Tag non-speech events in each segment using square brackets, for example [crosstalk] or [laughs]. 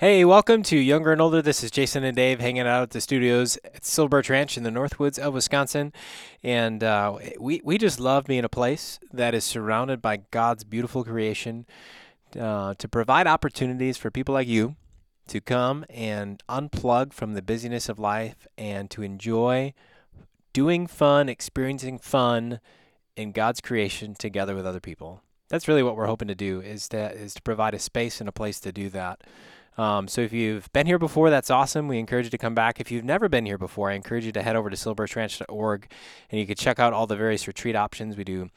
Hey, welcome to Younger and Older. This is Jason and Dave hanging out at the studios at Silver Birch Ranch in the Northwoods of Wisconsin. And uh, we, we just love being a place that is surrounded by God's beautiful creation uh, to provide opportunities for people like you to come and unplug from the busyness of life and to enjoy doing fun, experiencing fun in God's creation together with other people. That's really what we're hoping to do is to, is to provide a space and a place to do that. Um, so if you've been here before, that's awesome. We encourage you to come back. If you've never been here before, I encourage you to head over to silverbirchranch.org and you can check out all the various retreat options. We do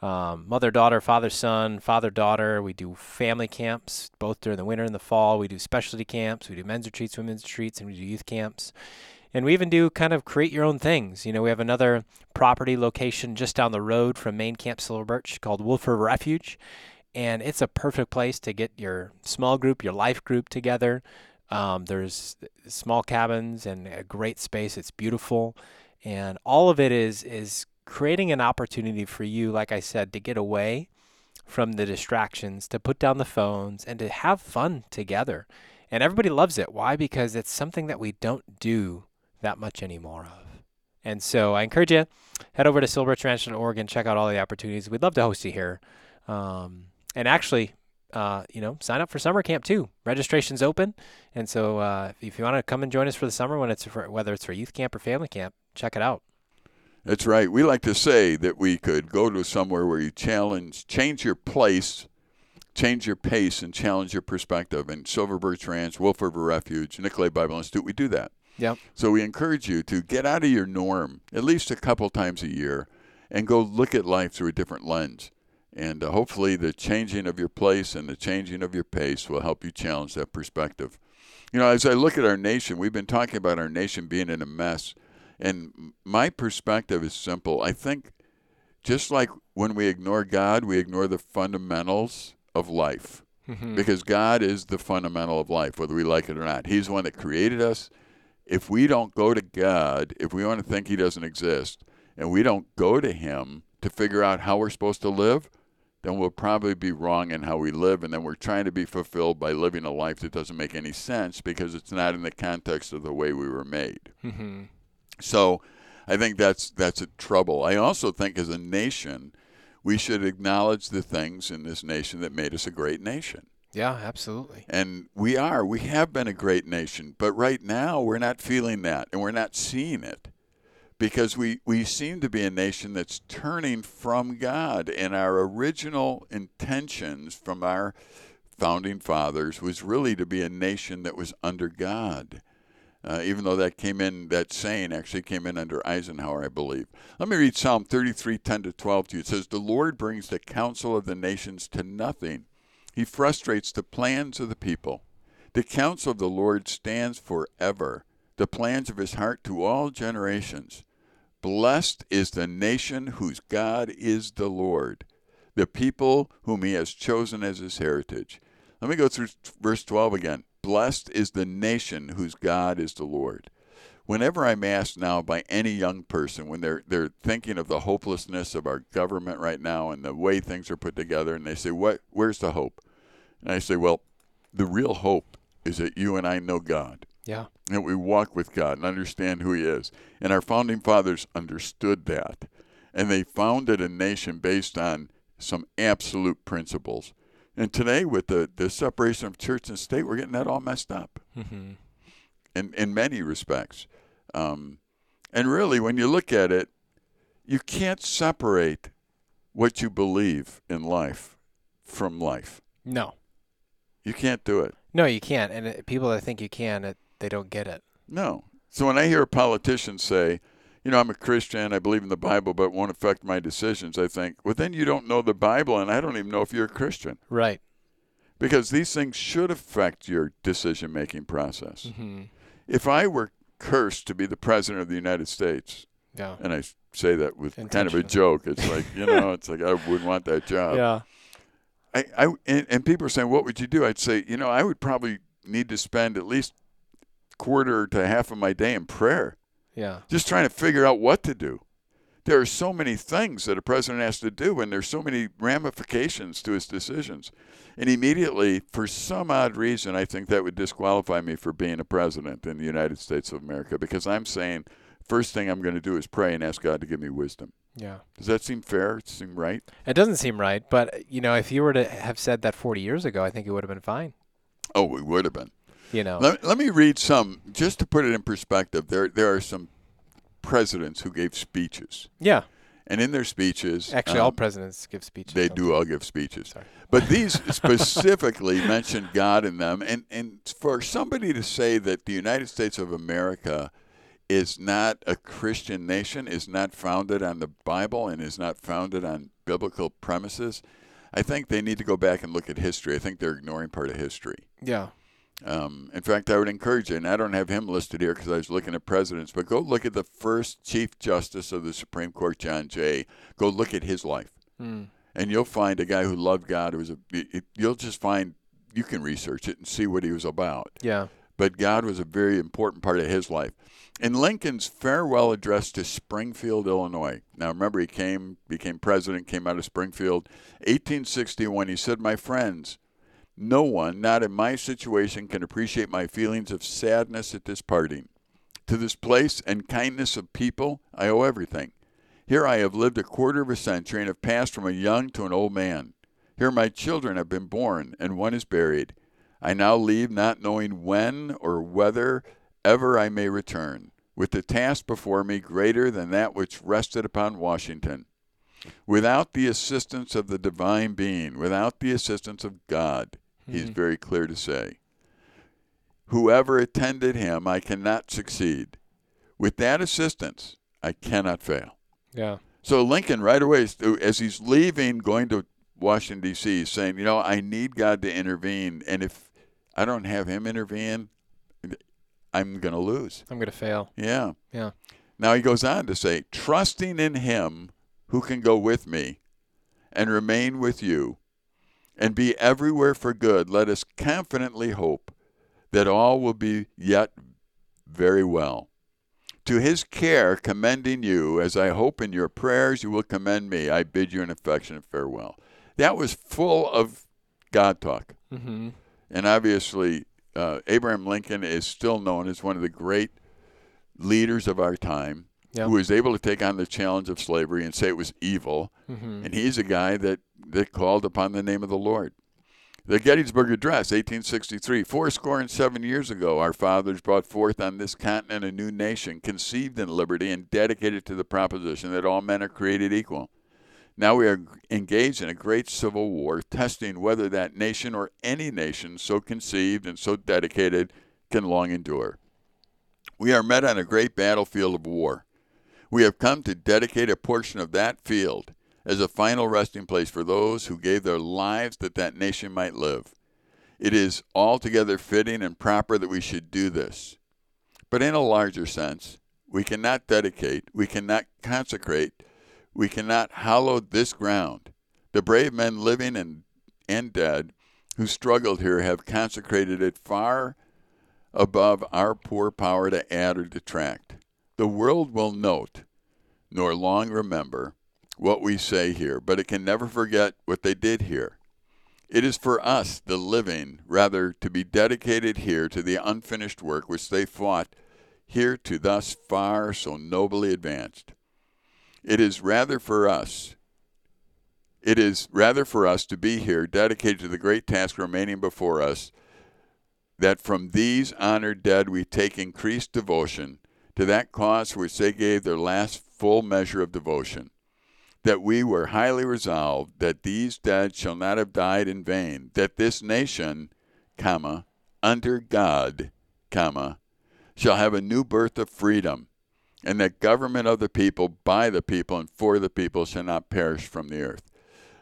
um, mother daughter, father son, father daughter. We do family camps both during the winter and the fall. We do specialty camps. We do men's retreats, women's retreats, and we do youth camps. And we even do kind of create your own things. You know, we have another property location just down the road from Main Camp Silver Birch called Wolf River Refuge and it's a perfect place to get your small group, your life group together. Um, there's small cabins and a great space. It's beautiful, and all of it is is creating an opportunity for you, like I said, to get away from the distractions, to put down the phones, and to have fun together. And everybody loves it. Why? Because it's something that we don't do that much anymore of. And so I encourage you head over to silverbirchranch.org and check out all the opportunities. We'd love to host you here. Um, and actually, uh, you know, sign up for summer camp too. Registration's open, and so uh, if you want to come and join us for the summer, when it's for, whether it's for youth camp or family camp, check it out. That's right. We like to say that we could go to somewhere where you challenge, change your place, change your pace, and challenge your perspective. And Silver Birch Ranch, Wolf River Refuge, Nicolet Bible Institute, we do that. Yep. So we encourage you to get out of your norm at least a couple times a year and go look at life through a different lens. And uh, hopefully, the changing of your place and the changing of your pace will help you challenge that perspective. You know, as I look at our nation, we've been talking about our nation being in a mess. And my perspective is simple. I think just like when we ignore God, we ignore the fundamentals of life. Mm-hmm. Because God is the fundamental of life, whether we like it or not. He's the one that created us. If we don't go to God, if we want to think He doesn't exist, and we don't go to Him to figure out how we're supposed to live, then we'll probably be wrong in how we live. And then we're trying to be fulfilled by living a life that doesn't make any sense because it's not in the context of the way we were made. Mm-hmm. So I think that's, that's a trouble. I also think as a nation, we should acknowledge the things in this nation that made us a great nation. Yeah, absolutely. And we are. We have been a great nation. But right now, we're not feeling that and we're not seeing it because we, we seem to be a nation that's turning from God. And our original intentions from our founding fathers was really to be a nation that was under God. Uh, even though that came in, that saying actually came in under Eisenhower, I believe. Let me read Psalm 33, 10 to 12 to you. It says, The Lord brings the counsel of the nations to nothing, He frustrates the plans of the people. The counsel of the Lord stands forever, the plans of His heart to all generations. Blessed is the nation whose God is the Lord, the people whom he has chosen as his heritage. Let me go through verse 12 again. Blessed is the nation whose God is the Lord. Whenever I'm asked now by any young person when they're they're thinking of the hopelessness of our government right now and the way things are put together and they say, "What where's the hope?" And I say, "Well, the real hope is that you and I know God. Yeah. And we walk with God and understand who He is. And our founding fathers understood that. And they founded a nation based on some absolute principles. And today, with the, the separation of church and state, we're getting that all messed up mm-hmm. in, in many respects. Um, and really, when you look at it, you can't separate what you believe in life from life. No. You can't do it. No, you can't. And it, people that think you can, it, they don't get it. No. So when I hear a politician say, you know, I'm a Christian, I believe in the Bible, but it won't affect my decisions, I think, well, then you don't know the Bible, and I don't even know if you're a Christian. Right. Because these things should affect your decision making process. Mm-hmm. If I were cursed to be the president of the United States, yeah. and I say that with kind of a joke, it's like, you know, [laughs] it's like I wouldn't want that job. Yeah. I, I and, and people are saying, what would you do? I'd say, you know, I would probably need to spend at least quarter to half of my day in prayer. Yeah. Just trying to figure out what to do. There are so many things that a president has to do, and there's so many ramifications to his decisions. And immediately, for some odd reason, I think that would disqualify me for being a president in the United States of America because I'm saying, first thing I'm going to do is pray and ask God to give me wisdom. Yeah. Does that seem fair? Seem right? It doesn't seem right, but you know, if you were to have said that 40 years ago, I think it would have been fine. Oh, we would have been. You know. Let, let me read some, just to put it in perspective. There, there are some presidents who gave speeches. Yeah. And in their speeches, actually, all um, presidents give speeches. They do all give speeches. Sorry. But these [laughs] specifically mention God in them. And, and for somebody to say that the United States of America is not a Christian nation, is not founded on the Bible, and is not founded on biblical premises, I think they need to go back and look at history. I think they're ignoring part of history. Yeah. Um, in fact, I would encourage you, and I don't have him listed here because I was looking at presidents, but go look at the first Chief Justice of the Supreme Court, John Jay. Go look at his life, Hmm. and you'll find a guy who loved God. Who was a, it, you'll just find you can research it and see what he was about. Yeah. But God was a very important part of his life. In Lincoln's farewell address to Springfield, Illinois. Now remember, he came, became president, came out of Springfield, 1861. He said, "My friends." No one, not in my situation, can appreciate my feelings of sadness at this parting. To this place and kindness of people, I owe everything. Here I have lived a quarter of a century and have passed from a young to an old man. Here my children have been born, and one is buried. I now leave not knowing when or whether ever I may return, with the task before me greater than that which rested upon Washington. Without the assistance of the divine being, without the assistance of God, he's mm-hmm. very clear to say. Whoever attended him, I cannot succeed. With that assistance, I cannot fail. Yeah. So Lincoln, right away, as he's leaving, going to Washington D.C., is saying, "You know, I need God to intervene, and if I don't have Him intervene, I'm going to lose." I'm gonna fail. Yeah. Yeah. Now he goes on to say, "Trusting in Him who can go with me, and remain with you, and be everywhere for good, let us confidently hope that all will be yet very well." To his care, commending you, as I hope in your prayers you will commend me, I bid you an affectionate farewell. That was full of God talk. Mm-hmm. And obviously, uh, Abraham Lincoln is still known as one of the great leaders of our time Yeah. who was able to take on the challenge of slavery and say it was evil. Mm-hmm. And he's a guy that, that called upon the name of the Lord. The Gettysburg Address, 1863. Four score and seven years ago, our fathers brought forth on this continent a new nation, conceived in liberty and dedicated to the proposition that all men are created equal. Now we are engaged in a great civil war, testing whether that nation or any nation so conceived and so dedicated can long endure. We are met on a great battlefield of war. We have come to dedicate a portion of that field as a final resting place for those who gave their lives that that nation might live. It is altogether fitting and proper that we should do this. But in a larger sense, we cannot dedicate, we cannot consecrate, we cannot hallow this ground. The brave men living and, and dead who struggled here have consecrated it far above our poor power to add or detract. The world will note, nor long remember, what we say here, but it can never forget what they did here. It is for us, the living, rather, to be dedicated here to the unfinished work which they fought here to thus far so nobly advanced. It is rather for us. It is rather for us to be here dedicated to the great task remaining before us, that from these honored dead we take increased devotion to that cause which they gave their last full measure of devotion that we were highly resolved that these dead shall not have died in vain, that this nation, comma, under God, comma, shall have a new birth of freedom, and that government of the people, by the people, and for the people shall not perish from the earth.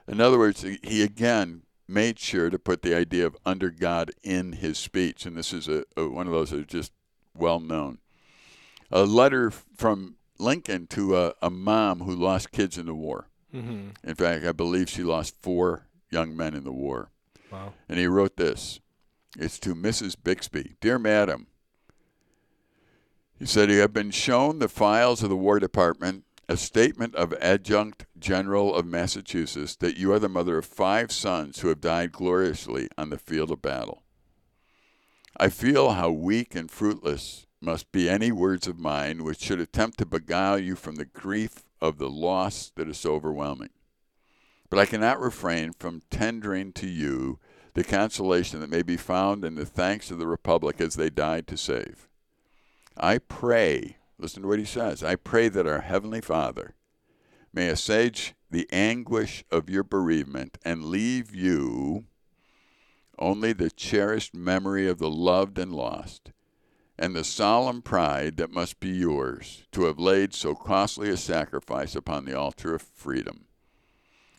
In other words, he again made sure to put the idea of under God in his speech, and this is a, a one of those that are just well known. A letter from Lincoln to a, a mom who lost kids in the war. Mm-hmm. In fact, I believe she lost four young men in the war. Wow. And he wrote this. It's to Mrs. Bixby. Dear Madam, he said, You have been shown the files of the War Department a statement of Adjutant General of Massachusetts that you are the mother of five sons who have died gloriously on the field of battle. I feel how weak and fruitless must be any words of mine which should attempt to beguile you from the grief of the loss that is so overwhelming. But I cannot refrain from tendering to you the consolation that may be found in the thanks of the Republic as they died to save. I pray, listen to what he says, I pray that our Heavenly Father may assuage the anguish of your bereavement and leave you only the cherished memory of the loved and lost, and the solemn pride that must be yours to have laid so costly a sacrifice upon the altar of freedom.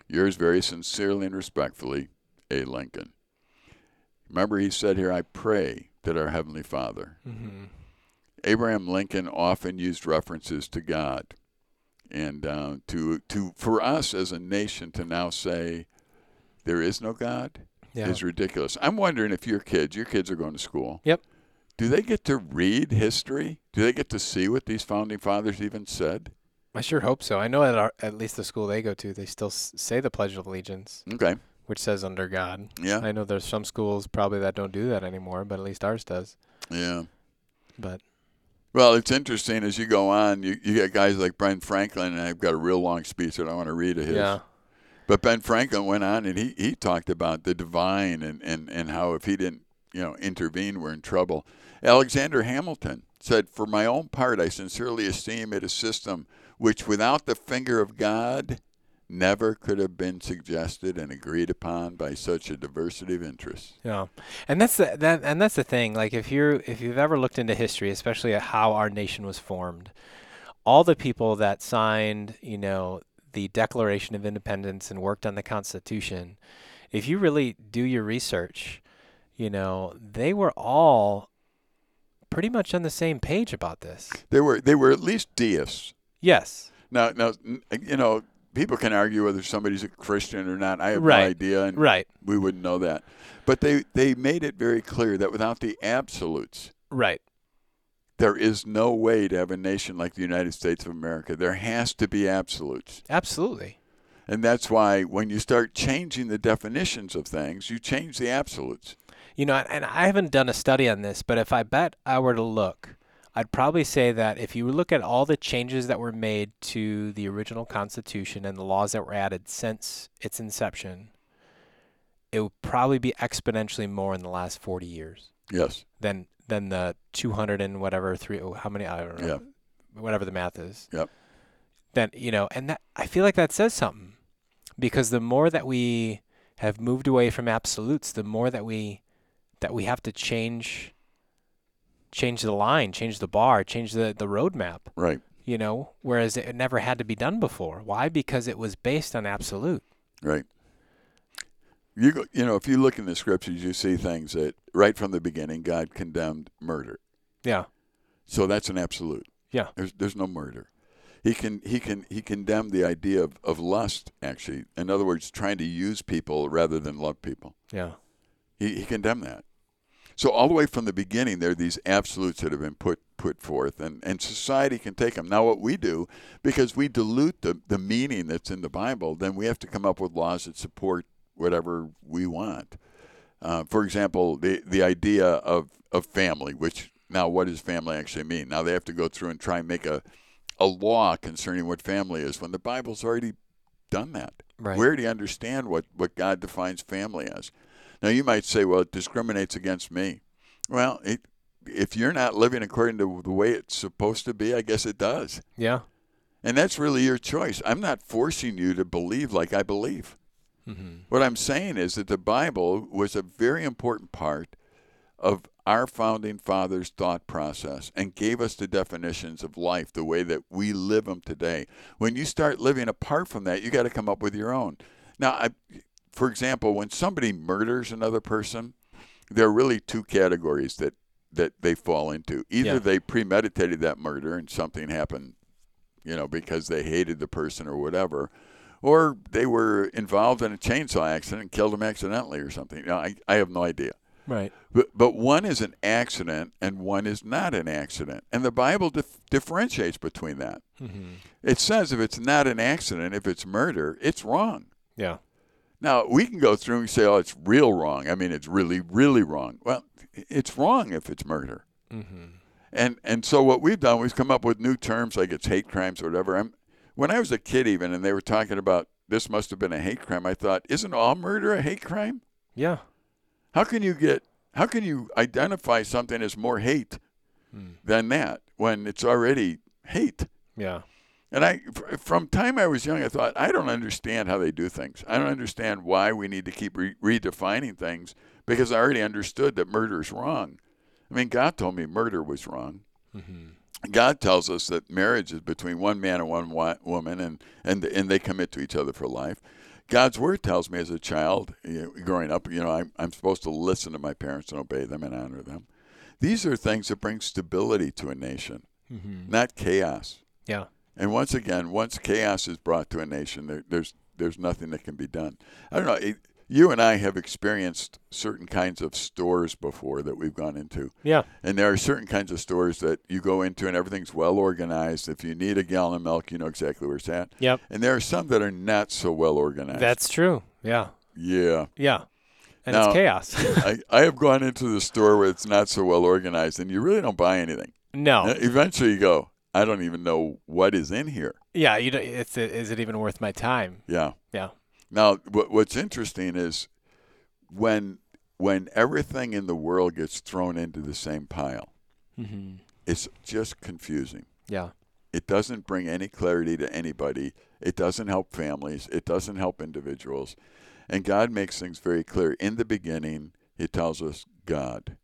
Yours very sincerely and respectfully, A. Lincoln. Remember, he said here, I pray that our Heavenly Father. Mm-hmm. Abraham Lincoln often used references to God. And uh, to, to, for us as a nation to now say, there is no God Yeah. is ridiculous. I'm wondering if your kids, your kids are going to school. Yep. Do they get to read history? Do they get to see what these founding fathers even said? I sure hope so. I know at our, at least the school they go to, they still s- say the Pledge of Allegiance, Okay. which says under God. Yeah. I know there's some schools probably that don't do that anymore, but at least ours does. Yeah. But Well, it's interesting as you go on. You, you get guys like Ben Franklin, and I've got a real long speech that I want to read of his. yeah, But Ben Franklin went on and he, he talked about the divine and, and, and how if he didn't, you know, intervene, we're in trouble. Alexander Hamilton said, For my own part, I sincerely esteem it a system which without the finger of God never could have been suggested and agreed upon by such a diversity of interests. yeah, and that's the that and that's the thing. Like if you're if you've ever looked into history, especially at how our nation was formed, all the people that signed, you know, the Declaration of Independence and worked on the Constitution, if you really do your research, you know, they were all pretty much on the same page about this. They were they were at least deists. Yes. Now now you know, people can argue whether somebody's a Christian or not. I have Right. no idea and Right. we wouldn't know that. But they, they made it very clear that without the absolutes, Right. there is no way to have a nation like the United States of America. There has to be absolutes. Absolutely. And that's why when you start changing the definitions of things, you change the absolutes. You know, and I haven't done a study on this, but if I bet I were to look, I'd probably say that if you look at all the changes that were made to the original Constitution and the laws that were added since its inception, it would probably be exponentially more in the last 40 years Yes. than than the 200 and whatever three oh, how many I don't know whatever the math is. Yep. Then you know, and that I feel like that says something because the more that we have moved away from absolutes, the more that we that we have to change change the line, change the bar, change the the roadmap. Right. You know, whereas it never had to be done before. Why? Because it was based on absolute. Right. You go, you know, if you look in the scriptures, you see things that right from the beginning God condemned murder. Yeah. So that's an absolute. Yeah. There's there's no murder. He can he can he condemned the idea of, of lust actually. In other words, trying to use people rather than love people. Yeah. He he condemned that. So all the way from the beginning there are these absolutes that have been put put forth and, and society can take them. Now what we do, because we dilute the, the meaning that's in the Bible, then we have to come up with laws that support whatever we want. Uh, for example, the the idea of, of family, which now what does family actually mean? Now they have to go through and try and make a a law concerning what family is when the Bible's already done that. Right. We already understand what, what God defines family as. Now you might say, well, it discriminates against me. Well, it, if you're not living according to the way it's supposed to be, I guess it does. Yeah. And that's really your choice. I'm not forcing you to believe like I believe. Mm-hmm. What I'm saying is that the Bible was a very important part of our founding fathers' thought process and gave us the definitions of life the way that we live them today. When you start living apart from that, you got to come up with your own. Now, I, for example, when somebody murders another person, there are really two categories that, that they fall into. Either Yeah. they premeditated that murder and something happened, you know, because they hated the person or whatever, or they were involved in a chainsaw accident and killed him accidentally or something. You know, I, I have no idea. Right. But, but one is an accident and one is not an accident. And the Bible dif- differentiates between that. Mm-hmm. It says if it's not an accident, if it's murder, it's wrong. Yeah. Now, we can go through and say, oh, it's real wrong. I mean, it's really, really wrong. Well, it's wrong if it's murder. Mm-hmm. And and so what we've done, we've come up with new terms like it's hate crimes or whatever. I'm, when I was a kid, even, and they were talking about this must have been a hate crime, I thought, isn't all murder a hate crime? Yeah. How can you get? How can you identify something as more hate Mm. than that when it's already hate? Yeah. And I, from time I was young, I thought I don't understand how they do things. I don't understand why we need to keep re- redefining things because I already understood that murder is wrong. I mean, God told me murder was wrong. Mm-hmm. God tells us that marriage is between one man and one wa- woman, and and and they commit to each other for life. God's word tells me as a child, you know, growing up, you know, I'm, I'm supposed to listen to my parents and obey them and honor them. These are things that bring stability to a nation, Mm-hmm. not chaos. Yeah. And once again, once chaos is brought to a nation, there, there's there's nothing that can be done. I don't know. It, you and I have experienced certain kinds of stores before that we've gone into. Yeah. And there are certain kinds of stores that you go into and everything's well organized. If you need a gallon of milk, you know exactly where it's at. Yep. And there are some that are not so well organized. That's true. Yeah. yeah. Yeah. And Now- it's chaos. [laughs] I, I have gone into the store where it's not so well organized and you really don't buy anything. no. Eventually you go, I don't even know what is in here. Yeah. You don't, it's is it even worth my time? Yeah. Yeah. Now, what, what's interesting is when when everything in the world gets thrown into the same pile, Mm-hmm. it's just confusing. Yeah. It doesn't bring any clarity to anybody. It doesn't help families. It doesn't help individuals. And God makes things very clear. In the beginning, He tells us God.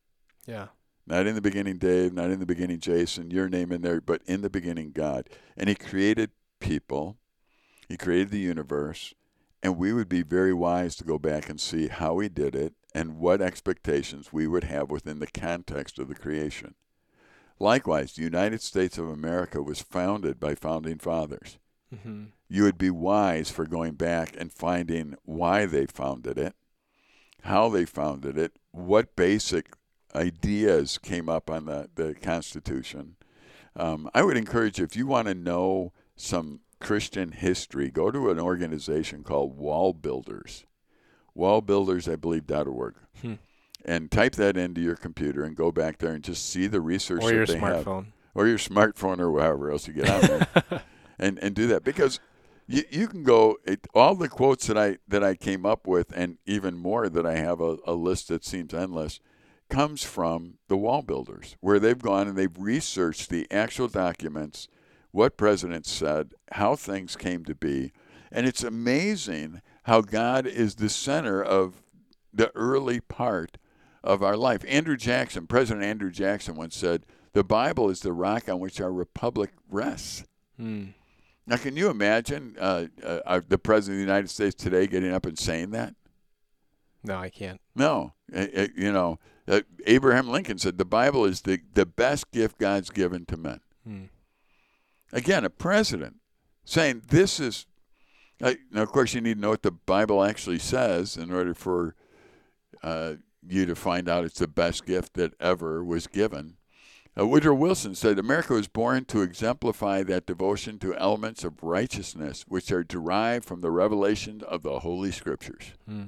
Yeah. Not in the beginning, Dave, not in the beginning, Jason, your name in there, but in the beginning, God. And He created people, He created the universe, and we would be very wise to go back and see how He did it and what expectations we would have within the context of the creation. Likewise, the United States of America was founded by founding fathers. Mm-hmm. You would be wise for going back and finding why they founded it, how they founded it, what basic ideas came up on the, the Constitution. Um, I would encourage you, if you want to know some Christian history, go to an organization called Wall Builders. Wallbuilders, I believe, .org. Hmm. And type that into your computer and go back there and just see the research Or that your they have smartphone. or your smartphone or wherever else you get on there [laughs] and and do that because you, you can go it, all the quotes that I that I came up with and even more that I have a, a list that seems endless comes from the wall builders where they've gone and they've researched the actual documents what presidents said how things came to be and it's amazing how God is the center of the early part of our life. Andrew Jackson, President Andrew Jackson once said, "The Bible is the rock on which our republic rests." Hmm. Now, can you imagine uh, uh, uh, the President of the United States today getting up and saying that? No, I can't. No. Uh, uh, you know, uh, Abraham Lincoln said, "The Bible is the, the best gift God's given to men." Hmm. Again, a president saying this is. Uh, now, of course, you need to know what the Bible actually says in order for uh, you to find out it's the best gift that ever was given. Uh, Woodrow Wilson said America was born to exemplify that devotion to elements of righteousness which are derived from the revelation of the Holy Scriptures. Hmm.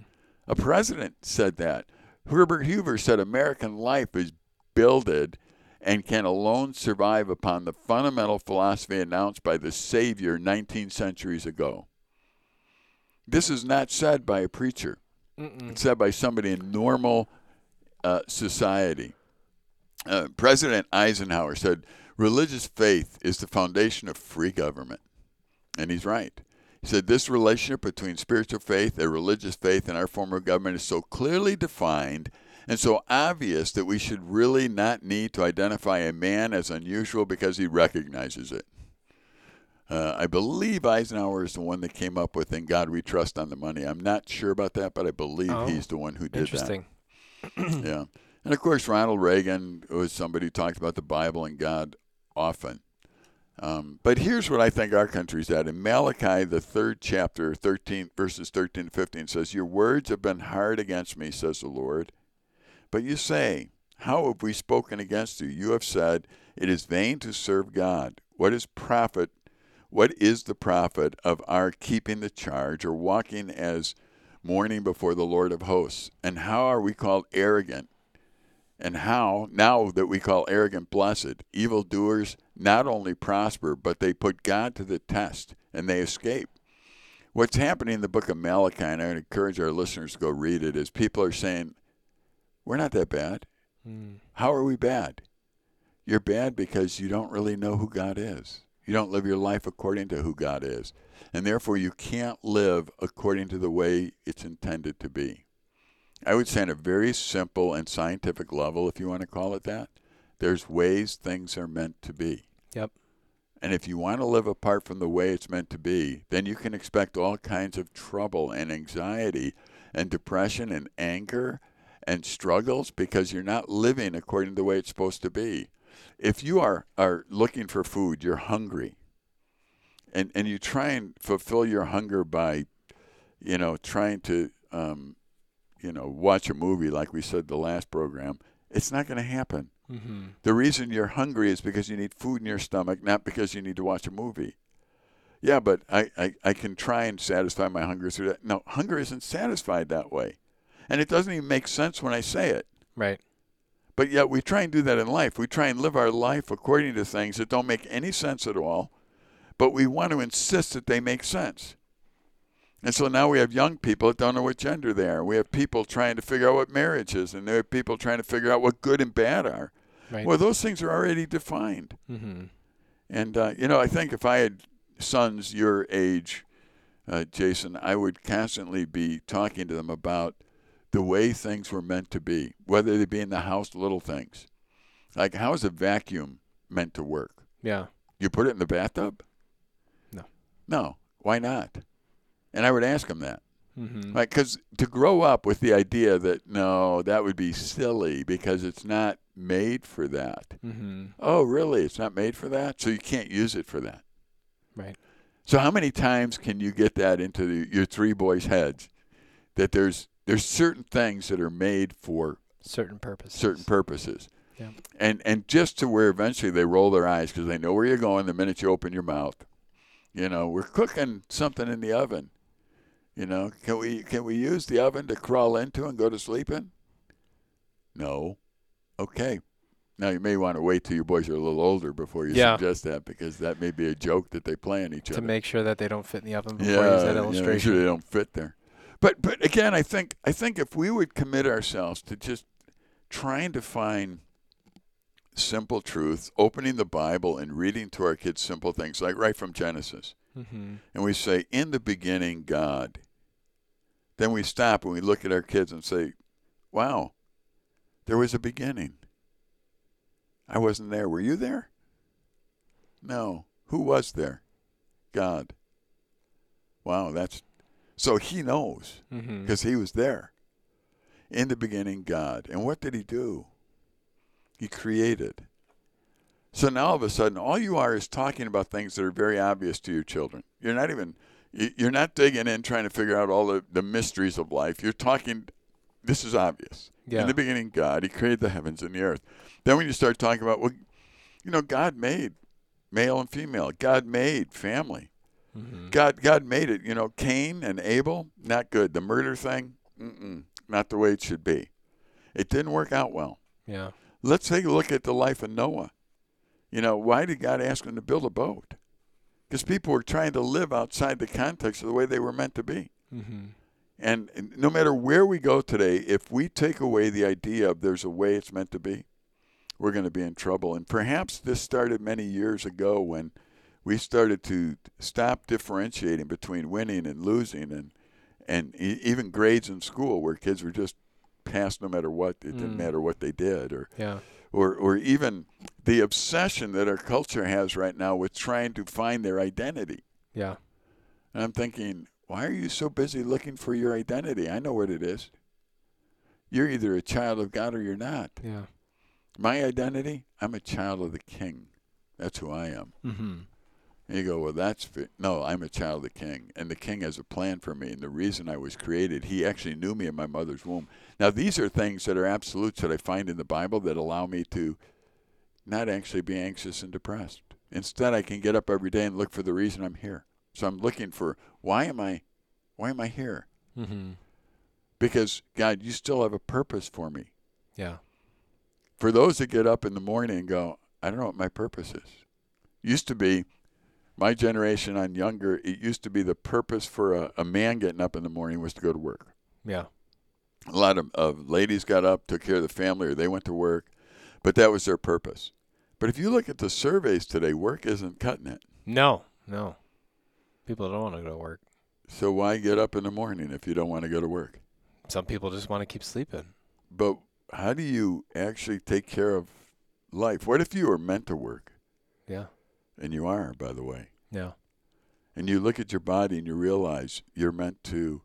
A president said that. Herbert Hoover said American life is builded and can alone survive upon the fundamental philosophy announced by the Savior 19 centuries ago. This is not said by a preacher. Mm-mm. It's said by somebody in normal uh, society. Uh, President Eisenhower said, Religious faith is the foundation of free government. And he's right. He said, This relationship between spiritual faith and religious faith in our form of government is so clearly defined and so obvious that we should really not need to identify a man as unusual because he recognizes it. Uh, I believe Eisenhower is the one that came up with "In God We Trust" on the money. I'm not sure about that, but I believe Oh, he's the one who did Interesting. that. Interesting. yeah, and of course Ronald Reagan was somebody who talked about the Bible and God often. Um, but here's what I think our country's at. In Malachi, the third chapter, 13 verses 13 to 15 says, "Your words have been hard against me," says the Lord. But you say, How have we spoken against you? You have said, It is vain to serve God. What is profit? What is the profit of our keeping the charge or walking as mourning before the Lord of hosts? And how are we called arrogant? And how, now that we call arrogant blessed, evildoers not only prosper, but they put God to the test and they escape. What's happening in the book of Malachi, and I encourage our listeners to go read it, is people are saying, We're not that bad. Mm. How are we bad? You're bad because you don't really know who God is. You don't live your life according to who God is. And therefore, you can't live according to the way it's intended to be. I would say, on a very simple and scientific level, if you want to call it that, there's ways things are meant to be. Yep. And if you want to live apart from the way it's meant to be, then you can expect all kinds of trouble and anxiety and depression and anger and struggles because you're not living according to the way it's supposed to be. If you are, are looking for food, you're hungry, and, and you try and fulfill your hunger by, you know, trying to, um, you know, watch a movie like we said the last program, it's not going to happen. Mm-hmm. The reason you're hungry is because you need food in your stomach, not because you need to watch a movie. Yeah, but I, I, I can try and satisfy my hunger through that. No, hunger isn't satisfied that way. And it doesn't even make sense when I say it. Right. But yet we try and do that in life. We try and live our life according to things that don't make any sense at all, but we want to insist that they make sense. And so now we have young people that don't know what gender they are. We have people trying to figure out what marriage is, and there are people trying to figure out what good and bad are. Right. Well, those things are already defined. mm-hmm. And, uh, you know, I think if I had sons your age, uh, Jason, I would constantly be talking to them about the way things were meant to be, whether they be in the house, little things. Like, how is a vacuum meant to work? Yeah. You put it in the bathtub? No. No. Why not? And I would ask them that. Mm-hmm. Like, because to grow up with the idea that, no, that would be silly because it's not made for that. Mm-hmm. Oh, really? It's not made for that? So you can't use it for that. Right. So how many times can you get that into the, your three boys' heads that there's there's certain things that are made for Certain purposes. certain purposes. Yeah. And and just to where eventually they roll their eyes because they know where you're going the minute you open your mouth. You know, we're cooking something in the oven. You know, can we can we use the oven to crawl into and go to sleep in? No. Okay. Now you may want to wait till your boys are a little older before you Yeah. suggest that because that may be a joke that they play on each to other. To make sure that they don't fit in the oven before you use that yeah, illustration. make sure they don't fit there. But but again, I think I think if we would commit ourselves to just trying to find simple truths, opening the Bible and reading to our kids simple things like right from Genesis, Mm-hmm. and we say, "In the beginning, God." Then we stop and we look at our kids and say, "Wow, there was a beginning." I wasn't there. Were you there? No. Who was there? God. Wow, that's so he knows Mm-hmm. because he was there. In the beginning, God. And what did he do? He created. So now all of a sudden, all you are is talking about things that are very obvious to your children. You're not even, you- you're not digging in trying to figure out all the, the mysteries of life. You're talking, this is obvious. Yeah. In the beginning, God, he created the heavens and the earth. Then when you start talking about, well, you know, God made male and female. God made family. Mm-hmm. God, God made it. You know, Cain and Abel, not good. The murder thing, not the way it should be. It didn't work out well. Yeah. Let's take a look at the life of Noah. You know, why did God ask them to build a boat? Because people were trying to live outside the context of the way they were meant to be. Mm-hmm. And no matter where we go today, if we take away the idea of there's a way it's meant to be, we're going to be in trouble. And perhaps this started many years ago when we started to stop differentiating between winning and losing and and e- even grades in school where kids were just passed no matter what it didn't Mm. matter what they did or Yeah. Or or even the obsession that our culture has right now with trying to find their identity Yeah. and I'm thinking, why are you so busy looking for your identity? I know what it is. You're either a child of God or you're not. Yeah. My identity, I'm a child of the King. That's who I am. Mm-hmm. And you go, well, that's no. I'm a child of the King, and the King has a plan for me. And the reason I was created, He actually knew me in my mother's womb. Now, these are things that are absolutes that I find in the Bible that allow me to not actually be anxious and depressed. Instead, I can get up every day and look for the reason I'm here. So I'm looking for why am I, why am I here? Mm-hmm. Because God, you still have a purpose for me. Yeah. For those that get up in the morning and go, I don't know what my purpose is. Used to be, my generation on younger, it used to be the purpose for a, a man getting up in the morning was to go to work. Yeah. A lot of, of ladies got up, took care of the family, or they went to work, but that was their purpose. But if you look at the surveys today, work isn't cutting it. No. No. People don't want to go to work. So why get up in the morning if you don't want to go to work? Some people just want to keep sleeping. But how do you actually take care of life? What if you were meant to work? Yeah. And you are, by the way. Yeah. And you look at your body and you realize you're meant to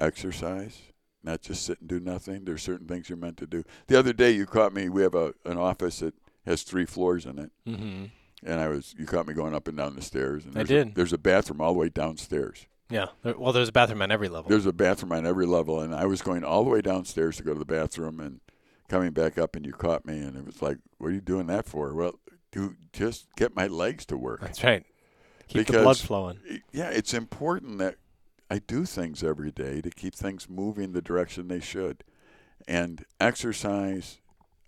exercise, not just sit and do nothing. There's certain things you're meant to do. The other day you caught me. We have a an office that has three floors in it, Mm-hmm. and I was you caught me going up and down the stairs. And I there's A, did. there's a bathroom all the way downstairs. Yeah. There, well, there's a bathroom on every level. There's a bathroom on every level, and I was going all the way downstairs to go to the bathroom and coming back up, and you caught me, and it was like, "What are you doing that for?" Well, to just get my legs to work. That's right. Keep the blood flowing. yeah, it's important that I do things every day to keep things moving the direction they should. And exercise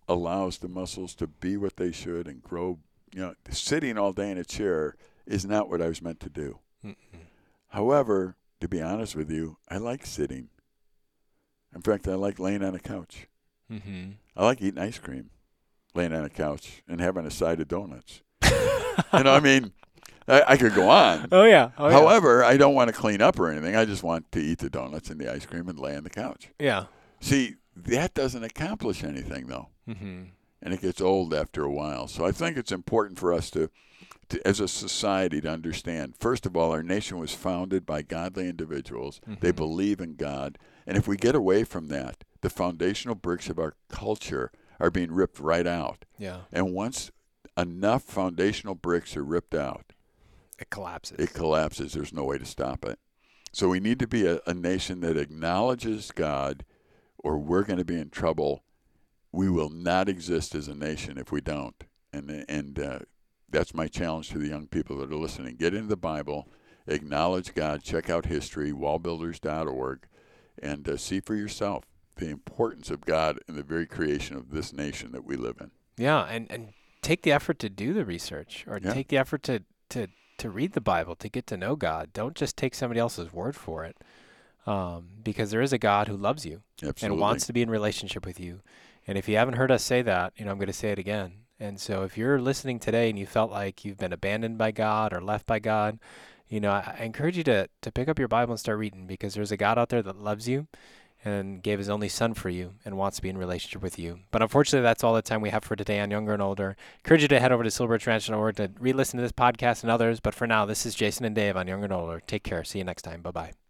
allows the muscles to be what they should and grow. You know, sitting all day in a chair is not what I was meant to do. Mm-mm. However, to be honest with you, I like sitting. In fact, I like laying on a couch. Mm-hmm. I like eating ice cream, laying on a couch and having a side of donuts. you know, I mean, [laughs] I, I could go on. Oh yeah. Oh, yeah. However, I don't want to clean up or anything. I just want to eat the donuts and the ice cream and lay on the couch. Yeah. See, that doesn't accomplish anything though, Mm-hmm. and it gets old after a while. So I think it's important for us to, to as a society, to understand. First of all, our nation was founded by godly individuals. They Mhm. believe in God, and if we get away from that, the foundational bricks of our culture are being ripped right out. Yeah. And once enough foundational bricks are ripped out, It collapses. it collapses. There's no way to stop it. So we need to be a, a nation that acknowledges God, or we're going to be in trouble. We will not exist as a nation if we don't. And and uh, that's my challenge to the young people that are listening. Get into the Bible, acknowledge God, check out history, wallbuilders.org, and uh, see for yourself the importance of God in the very creation of this nation that we live in. Yeah, and and take the effort to do the research, or Yeah. take the effort to to to read the Bible to get to know God. Don't just take somebody else's word for it, um, because there is a God who loves you Absolutely. and wants to be in relationship with you. And if you haven't heard us say that, you know, I'm going to say it again. And so if you're listening today and you felt like you've been abandoned by God or left by God, you know, I, I encourage you to to pick up your Bible and start reading because there's a God out there that loves you and gave his only son for you and wants to be in relationship with you. But unfortunately, that's all the time we have for today on Younger and Older. Encourage you to head over to silverbirchranch.org to re-listen to this podcast and others. But for now, this is Jason and Dave on Younger and Older. Take care. See you next time. Bye-bye.